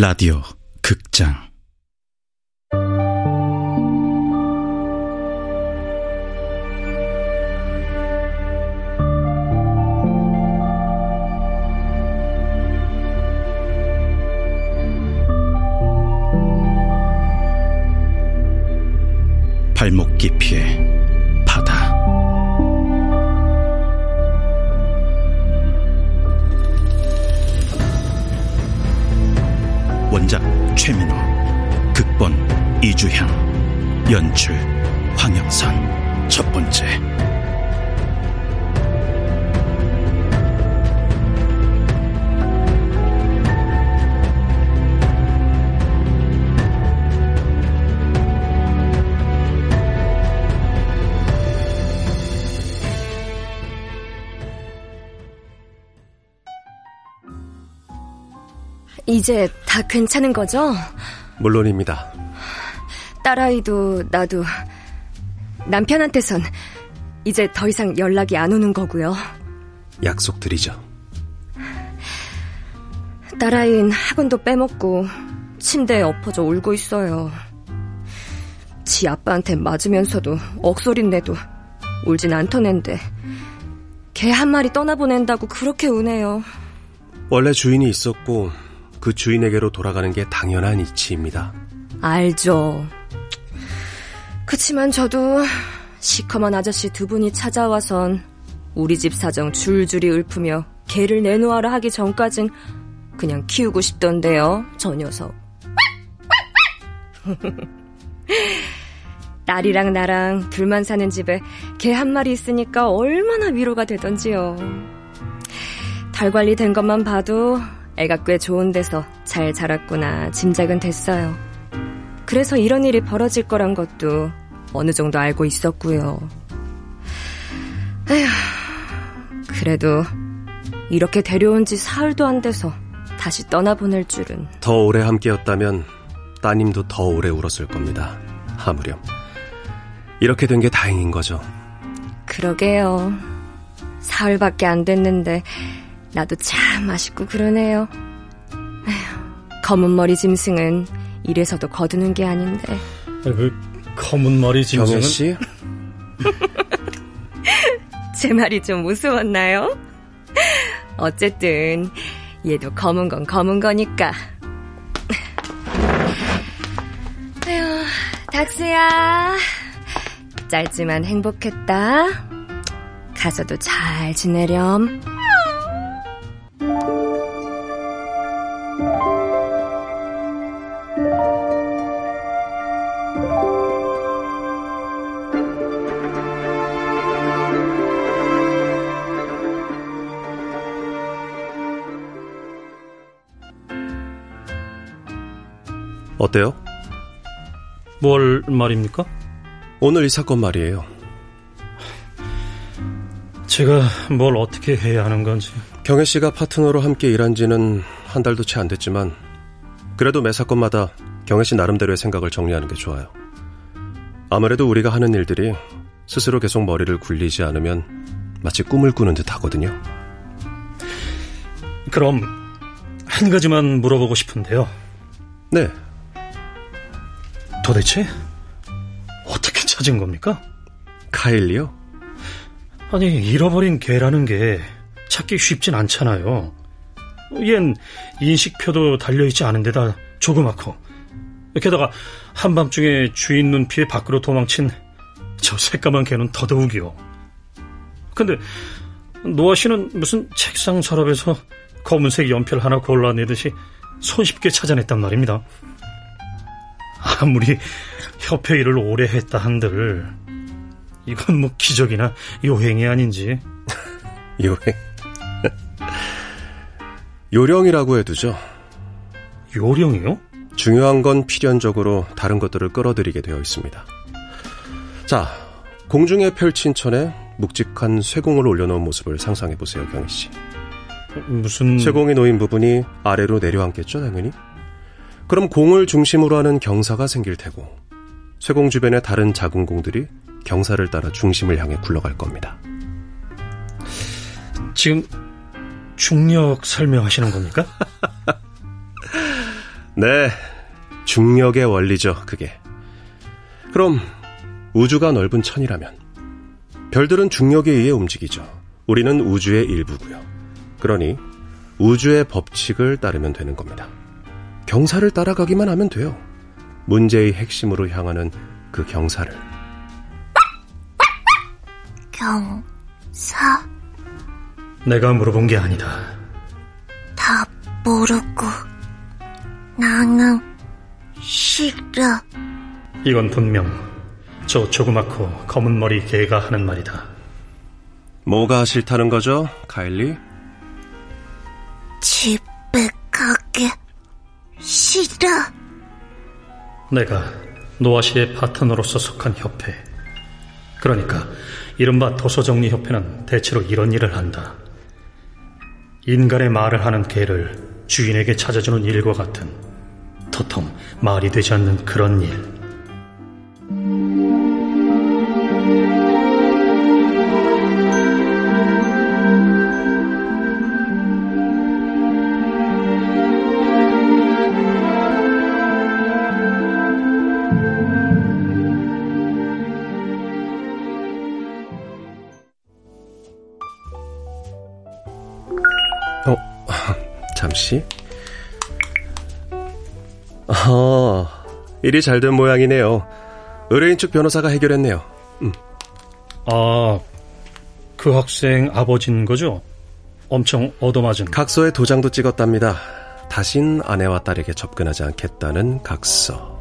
라디오 극장 최민호 극본 이주향 연출 황영선. 첫 번째 이제 다 괜찮은 거죠? 물론입니다. 딸아이도 나도 남편한테선 이제 더 이상 연락이 안 오는 거고요. 약속드리죠. 딸아이는 학원도 빼먹고 침대에 엎어져 울고 있어요. 지 아빠한테 맞으면서도 억소린 내도 울진 않던 앤데 개 한 마리 떠나보낸다고 그렇게 우네요. 원래 주인이 있었고 그 주인에게로 돌아가는 게 당연한 이치입니다. 알죠. 그치만 저도 시커먼 아저씨 두 분이 찾아와선 우리 집 사정 줄줄이 읊으며 개를 내놓아라 하기 전까진 그냥 키우고 싶던데요, 저 녀석. 딸이랑 나랑 둘만 사는 집에 개 한 마리 있으니까 얼마나 위로가 되던지요. 달 관리된 것만 봐도 애가 꽤 좋은 데서 잘 자랐구나 짐작은 됐어요. 그래서 이런 일이 벌어질 거란 것도 어느 정도 알고 있었고요. 에휴, 그래도 이렇게 데려온 지 사흘도 안 돼서 다시 떠나보낼 줄은. 더 오래 함께였다면 따님도 더 오래 울었을 겁니다. 하무렴. 이렇게 된 게 다행인 거죠. 그러게요. 사흘밖에 안 됐는데 나도 참 아쉽고 그러네요. 에휴, 검은 머리 짐승은 이래서도 거두는 게 아닌데. 그 검은 머리 짐승은 씨, 제 말이 좀 우스웠나요? 어쨌든 얘도 검은 건 검은 거니까. 아휴, 닥스야. 짧지만 행복했다. 가서도 잘 지내렴. 어때요? 뭘 말입니까? 오늘 이 사건 말이에요. 제가 뭘 어떻게 해야 하는 건지 경혜 씨가 파트너로 함께 일한 지는 한 달도 채 안 됐지만 그래도 매 사건마다 경혜 씨 나름대로의 생각을 정리하는 게 좋아요. 아무래도 우리가 하는 일들이 스스로 계속 머리를 굴리지 않으면 마치 꿈을 꾸는 듯 하거든요. 그럼 한 가지만 물어보고 싶은데요. 네, 도대체 어떻게 찾은 겁니까? 카일리요? 아니 잃어버린 개라는 게 찾기 쉽진 않잖아요. 얜 인식표도 달려있지 않은 데다 조그맣고 게다가 한밤중에 주인 눈 피해 밖으로 도망친 저 새까만 개는 더더욱이요. 근데 노아 씨는 무슨 책상 서랍에서 검은색 연필 하나 골라내듯이 손쉽게 찾아냈단 말입니다. 아무리 협회 일을 오래 했다 한들 이건 뭐 기적이나 요행이 아닌지 요행. 요령이라고 해두죠. 요령이요? 중요한 건 필연적으로 다른 것들을 끌어들이게 되어 있습니다. 자, 공중에 펼친 천에 묵직한 쇠공을 올려놓은 모습을 상상해 보세요, 경희 씨. 무슨 쇠공이 놓인 부분이 아래로 내려앉겠죠, 당연히. 그럼 공을 중심으로 하는 경사가 생길 테고, 쇠공 주변의 다른 작은 공들이 경사를 따라 중심을 향해 굴러갈 겁니다. 지금 중력 설명하시는 겁니까? 네, 중력의 원리죠, 그게. 그럼 우주가 넓은 천이라면 별들은 중력에 의해 움직이죠. 우리는 우주의 일부고요. 그러니 우주의 법칙을 따르면 되는 겁니다. 경사를 따라가기만 하면 돼요. 문제의 핵심으로 향하는 그 경사를. 경사? 내가 물어본 게 아니다. 다 모르고 나는 싫어. 이건 분명 저 조그맣고 검은 머리 개가 하는 말이다. 뭐가 싫다는 거죠, 카일리? 가기 싫어. 내가 노아시의 파트너로서 속한 협회. 그러니까 이른바 도서정리협회는 대체로 이런 일을 한다. 인간의 말을 하는 개를 주인에게 찾아주는 일과 같은 도통 말이 되지 않는 그런 일. 일이 잘 된 모양이네요. 의뢰인 측 변호사가 해결했네요. 음. 아, 그 학생 아버진 거죠? 엄청 얻어맞은. 각서에 도장도 찍었답니다. 다신 아내와 딸에게 접근하지 않겠다는 각서.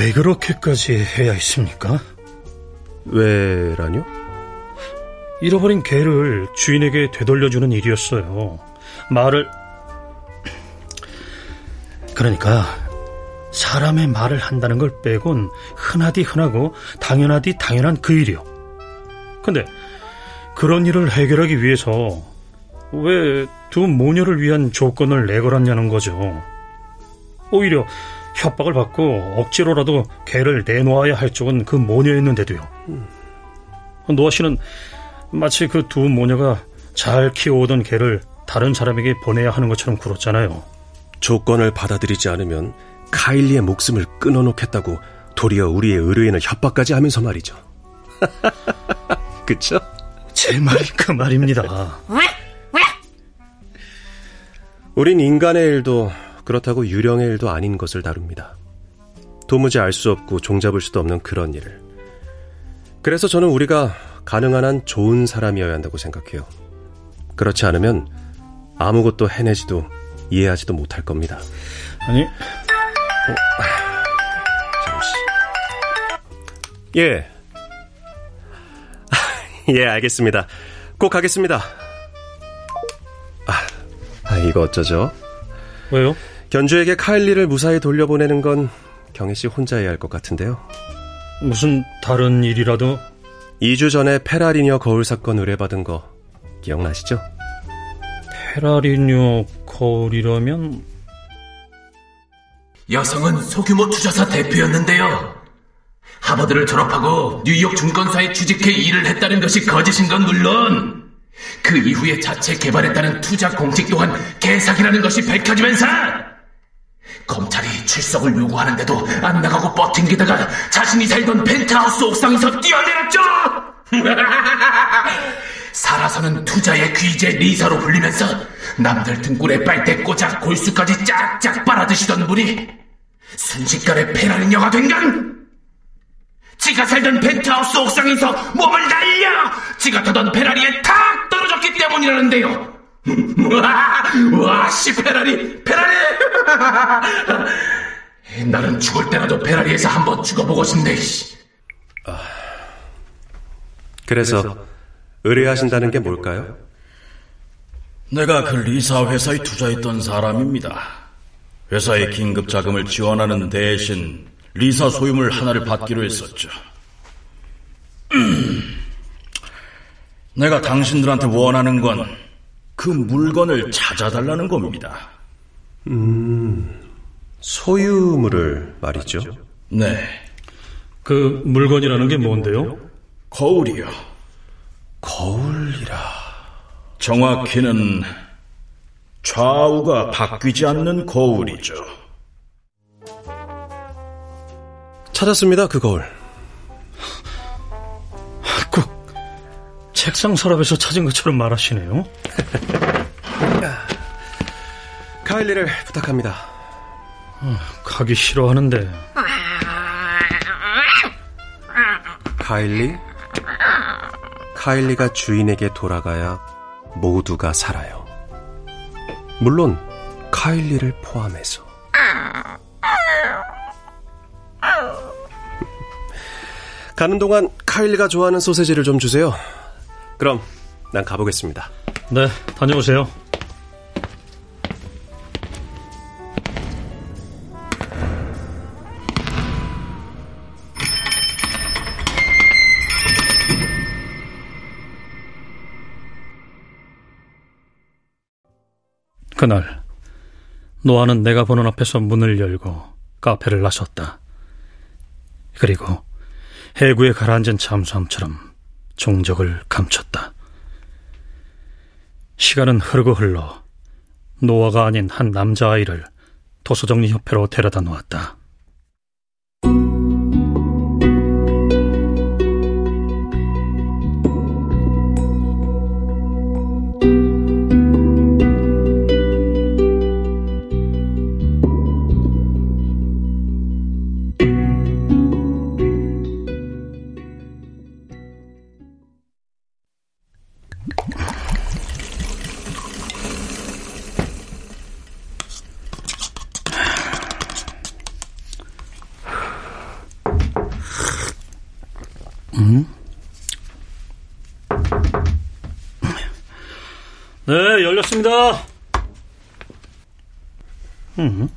왜 그렇게까지 해야 했습니까? 왜라뇨? 잃어버린 개를 주인에게 되돌려주는 일이었어요. 말을 그러니까 사람의 말을 한다는 걸 빼곤 흔하디 흔하고 당연하디 당연한 그 일이요. 근데 그런 일을 해결하기 위해서 왜 두 모녀를 위한 조건을 내걸었냐는 거죠. 오히려 협박을 받고 억지로라도 개를 내놓아야 할 쪽은 그 모녀였는데도요. 노아 씨는 마치 그 두 모녀가 잘 키워오던 개를 다른 사람에게 보내야 하는 것처럼 굴었잖아요. 조건을 받아들이지 않으면 카일리의 목숨을 끊어놓겠다고 도리어 우리의 의뢰인을 협박까지 하면서 말이죠. 그쵸? 제 말이 그 말입니다. 우린 인간의 일도 그렇다고 유령의 일도 아닌 것을 다룹니다. 도무지 알 수 없고 종잡을 수도 없는 그런 일을. 그래서 저는 우리가 가능한 한 좋은 사람이어야 한다고 생각해요. 그렇지 않으면 아무것도 해내지도 이해하지도 못할 겁니다. 아니, 어, 잠시. 예. 예, 알겠습니다. 꼭 가겠습니다. 아, 아, 이거 어쩌죠? 왜요? 견주에게 카일리를 무사히 돌려보내는 건 경혜 씨 혼자 해야 할 것 같은데요. 무슨 다른 일이라도? 2주 전에 페라리녀 거울 사건 의뢰받은 거 기억나시죠? 페라리뇨 거울이라면 여성은 소규모 투자사 대표였는데요. 하버드를 졸업하고 뉴욕 증권사에 취직해 일을 했다는 것이 거짓인 건 물론 그 이후에 자체 개발했다는 투자 공식 또한 개사기라는 것이 밝혀지면서 검찰이 출석을 요구하는데도 안 나가고 버틴기다가 자신이 살던 펜트하우스 옥상에서 뛰어내렸죠! 살아서는 투자의 귀재 리사로 불리면서 남들 등골에 빨대 꽂아 골수까지 짝짝 빨아드시던 분이 순식간에 페라리녀가 된건 지가 살던 펜트하우스 옥상에서 몸을 날려 지가 타던 페라리에 탁 떨어졌기 때문이라는데요. 와, 씨, 페라리, 페라리! 나는 죽을 때라도 페라리에서 한번 죽어보고 싶네, 씨. 아, 그래서, 의뢰하신다는 게 뭘까요? 내가 그 리사 회사에 투자했던 사람입니다. 회사의 긴급 자금을 지원하는 대신 리사 소유물 하나를 받기로 했었죠. 내가 당신들한테 원하는 건 그 물건을 찾아달라는 겁니다. 음, 소유물을 말이죠. 네. 그 물건이라는 게 뭔데요? 거울이요. 거울이라. 정확히는 좌우가 바뀌지 않는 거울이죠. 찾았습니다, 그 거울. 꼭 책상 서랍에서 찾은 것처럼 말하시네요. 카일리를 부탁합니다. 가기 싫어하는데 카일리? 카일리가 주인에게 돌아가야 모두가 살아요. 물론 카일리를 포함해서. 가는 동안 카일리가 좋아하는 소세지를 좀 주세요. 그럼 난 가보겠습니다. 네 다녀오세요. 그날 노아는 내가 보는 앞에서 문을 열고 카페를 나섰다. 그리고 해구에 가라앉은 잠수함처럼 종적을 감췄다. 시간은 흐르고 흘러 노아가 아닌 한 남자아이를 도서정리협회로 데려다 놓았다. 네, 열렸습니다. 음.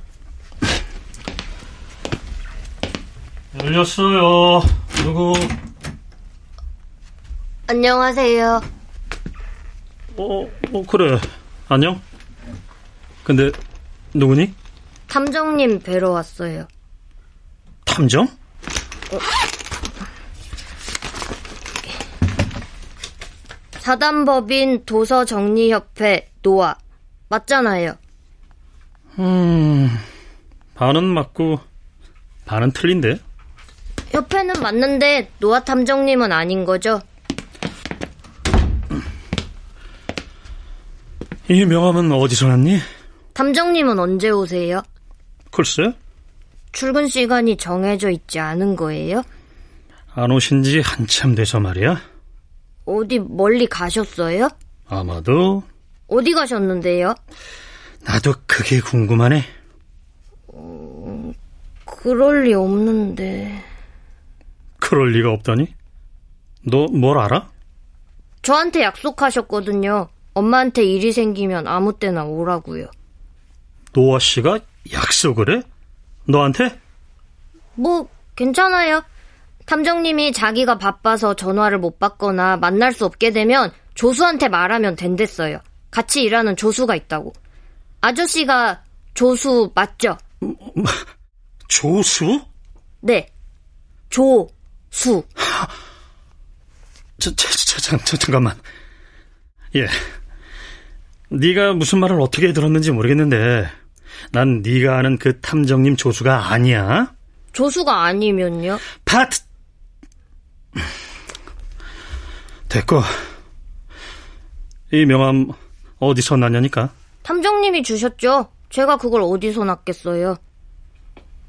열렸어요. 누구? 안녕하세요. 어, 어, 그래. 안녕? 근데, 누구니? 탐정님 뵈러 왔어요. 탐정? 사단법인 도서정리협회 노아. 맞잖아요. 음, 반은 맞고, 반은 틀린데? 협회는 맞는데 노아 탐정님은 아닌 거죠? 이 명함은 어디서 났니? 탐정님은 언제 오세요? 글쎄, 출근 시간이 정해져 있지 않은 거예요? 안 오신 지 한참 돼서 말이야. 어디 멀리 가셨어요? 아마도, 어디 가셨는데요? 나도 그게 궁금하네. 그럴 리 없는데. 그럴 리가 없다니? 너 뭘 알아? 저한테 약속하셨거든요. 엄마한테 일이 생기면 아무 때나 오라고요. 노아 씨가 약속을 해? 너한테? 뭐, 괜찮아요. 탐정님이 자기가 바빠서 전화를 못 받거나 만날 수 없게 되면 조수한테 말하면 된댔어요. 같이 일하는 조수가 있다고. 아저씨가 조수 맞죠? 조수? 네. 조수. 저, 저, 저, 저, 저, 잠깐만. 예. 네가 무슨 말을 어떻게 들었는지 모르겠는데 난 네가 아는 그 탐정님 조수가 아니야. 조수가 아니면요? 파트. 됐고. 이 명함 어디서 났냐니까? 탐정님이 주셨죠? 제가 그걸 어디서 놨겠어요?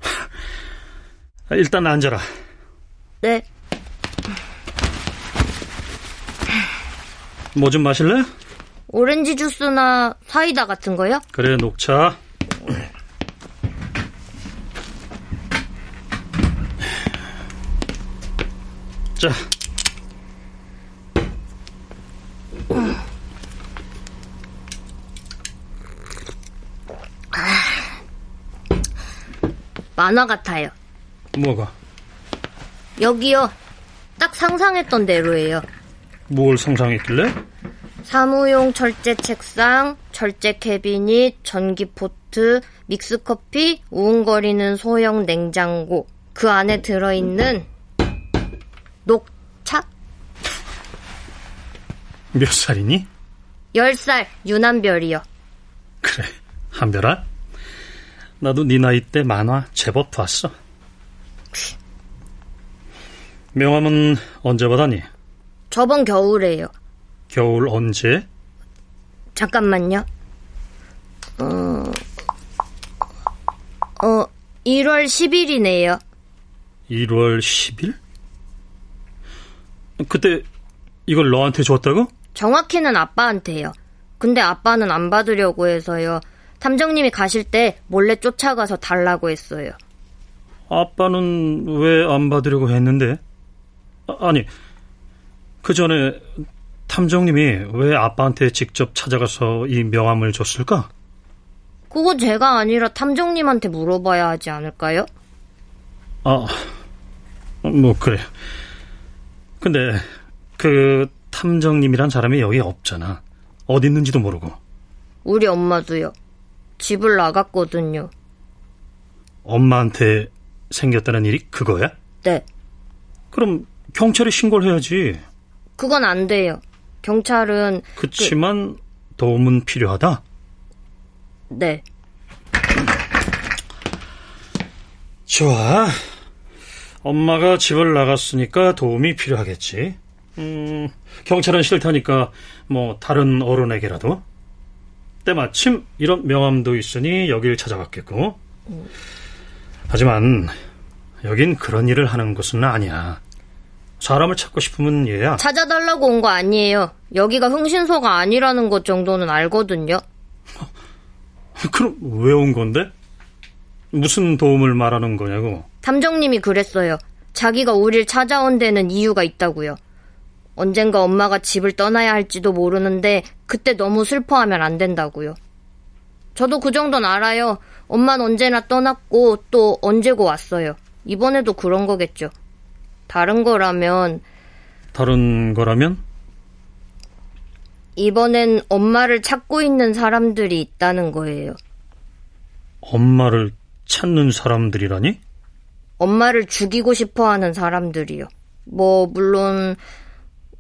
일단 앉아라. 네. 뭐 좀 마실래? 오렌지 주스나 사이다 같은 거요? 그래, 녹차. 자, 만화 같아요. 뭐가? 여기요. 딱 상상했던 대로예요. 뭘 상상했길래? 사무용 철제 책상, 철제 캐비닛, 전기 포트, 믹스 커피, 우웅거리는 소형 냉장고. 그 안에 들어있는 녹차? 몇 살이니? 10살 유난별이요. 그래, 한별아. 나도 네 나이 때 만화 제법 봤어. 명함은 언제 받았니? 저번 겨울에요. 겨울 언제? 잠깐만요. 어, 어, 1월 10일이네요. 1월 10일? 그때 이걸 너한테 줬다고? 정확히는 아빠한테요. 근데 아빠는 안 받으려고 해서요. 탐정님이 가실 때 몰래 쫓아가서 달라고 했어요. 아빠는 왜 안 받으려고 했는데? 아, 아니, 그 전에 탐정님이 왜 아빠한테 직접 찾아가서 이 명함을 줬을까? 그거 제가 아니라 탐정님한테 물어봐야 하지 않을까요? 아, 뭐, 그래. 근데, 그, 탐정님이란 사람이 여기 없잖아. 어디 있는지도 모르고. 우리 엄마도요. 집을 나갔거든요. 엄마한테 생겼다는 일이 그거야? 네. 그럼 경찰에 신고를 해야지. 그건 안 돼요. 경찰은 그치만 도움은 필요하다. 네. 좋아. 엄마가 집을 나갔으니까 도움이 필요하겠지. 음, 경찰은 싫다니까 뭐 다른 어른에게라도. 때마침 이런 명함도 있으니 여길 찾아갔겠고. 하지만 여긴 그런 일을 하는 곳은 아니야. 사람을 찾고 싶으면 얘야. 찾아달라고 온 거 아니에요. 여기가 흥신소가 아니라는 것 정도는 알거든요. 그럼 왜 온 건데? 무슨 도움을 말하는 거냐고? 탐정님이 그랬어요. 자기가 우릴 찾아온 데는 이유가 있다고요. 언젠가 엄마가 집을 떠나야 할지도 모르는데 그때 너무 슬퍼하면 안 된다고요. 저도 그 정도는 알아요. 엄마는 언제나 떠났고 또 언제고 왔어요. 이번에도 그런 거겠죠. 다른 거라면 다른 거라면? 이번엔 엄마를 찾고 있는 사람들이 있다는 거예요. 엄마를 찾는 사람들이라니? 엄마를 죽이고 싶어 하는 사람들이요. 뭐, 물론,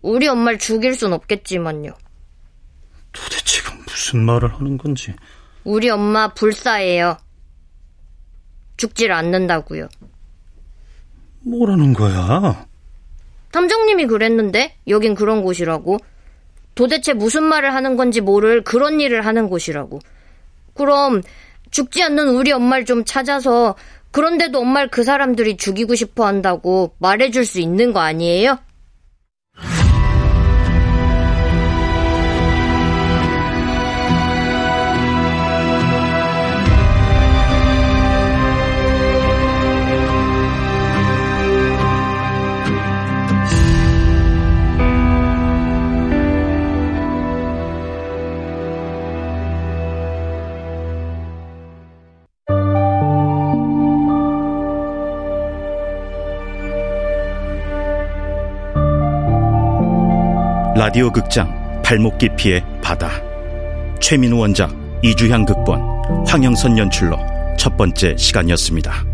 우리 엄마를 죽일 순 없겠지만요. 도대체가 무슨 말을 하는 건지. 우리 엄마 불사예요. 죽질 않는다고요. 뭐라는 거야? 탐정님이 그랬는데 여긴 그런 곳이라고. 도대체 무슨 말을 하는 건지 모를 그런 일을 하는 곳이라고. 그럼 죽지 않는 우리 엄마를 좀 찾아서 그런데도 엄마를 그 사람들이 죽이고 싶어 한다고 말해줄 수 있는 거 아니에요? 라디오 극장 발목 깊이의 바다 최민우 원작 이주향 극본 황영선 연출로 첫 번째 시간이었습니다.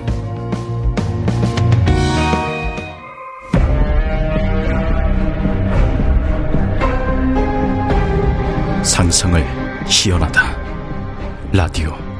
상상을 희연하다. 라디오